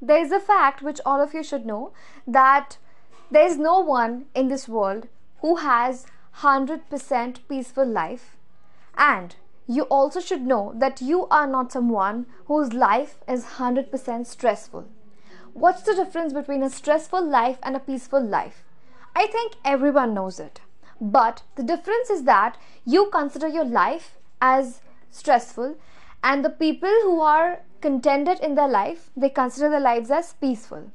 there is a fact which all of you should know that there is no one in this world who has 100% peaceful life and you also should know that you are not someone whose life is 100% stressful. What's the difference between a stressful life and a peaceful life? I think everyone knows it. But the difference is that you consider your life as stressful and the people who are contented in their life they consider their lives as peaceful.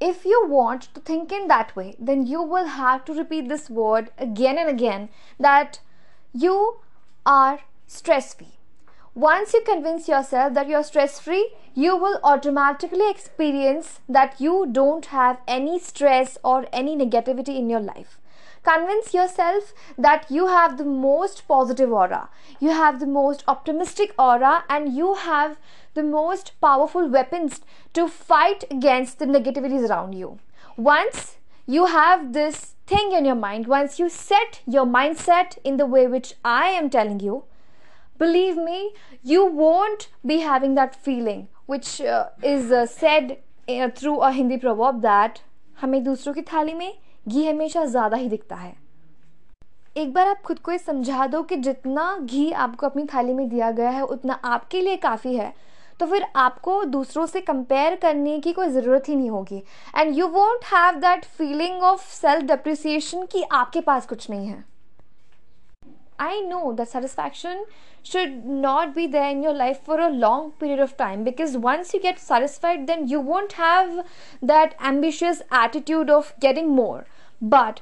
If you want to think in that way then you will have to repeat this word again and again that you are stress free once you convince yourself that you're stress free you will automatically experience that you don't have any stress or any negativity in your life. Convince yourself that you have the most positive aura you have the most optimistic aura and you have the most powerful weapons to fight against the negativities around you. Once you have this thing in your mind once you set your mindset in the way which i am telling you believe me you won't be having that feeling which uh, is uh, said uh, through a hindi proverb that हमें दूसरों की थाली में घी हमेशा ज़्यादा ही दिखता है. एक बार आप खुद को ये समझा दो कि जितना घी आपको अपनी थाली में दिया गया है उतना आपके लिए काफ़ी है। तो फिर आपको दूसरों से कंपेयर करने की कोई ज़रूरत ही नहीं होगी। And you won't have that feeling of self depreciation कि आपके पास कुछ नहीं है। I know that satisfaction should not be there in your life for a long period of time because once you get satisfied, then you won't have that ambitious attitude of getting more. But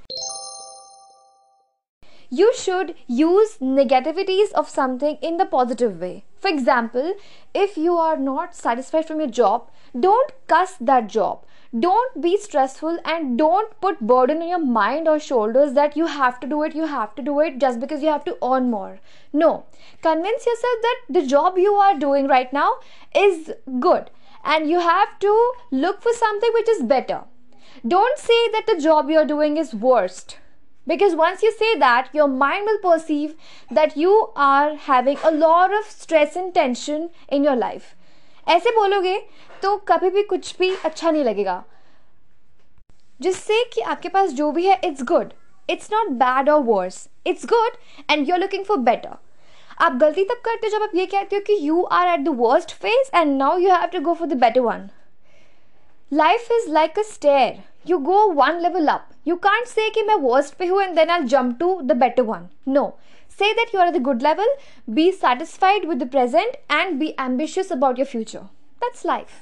you should use negativities of something in the positive way. For example, if you are not satisfied from your job, don't cuss that job. Don't be stressful and don't put burden on your mind or shoulders that you have to do it, you have to do it just because you have to earn more. No, convince yourself that the job you are doing right now is good and you have to look for something which is better. Don't say that the job you're doing is worst because once you say that, your mind will perceive that you are having a lot of stress and tension in your life. ऐसे बोलोगे तो कभी भी कुछ भी अच्छा नहीं लगेगा। जिससे कि आपके पास जो भी है it's good it's not bad और worse it's good and you are looking for better आप गलती तब करते हो जब आप ये कहते हो कि you are at the worst phase and now you have to go for the better one life is like a stair you go one level up. You can't say कि मैं worst पे हूँ and then I'll jump to the better one. No. Say that you are at the good level, be satisfied with the present and be ambitious about your future. That's life.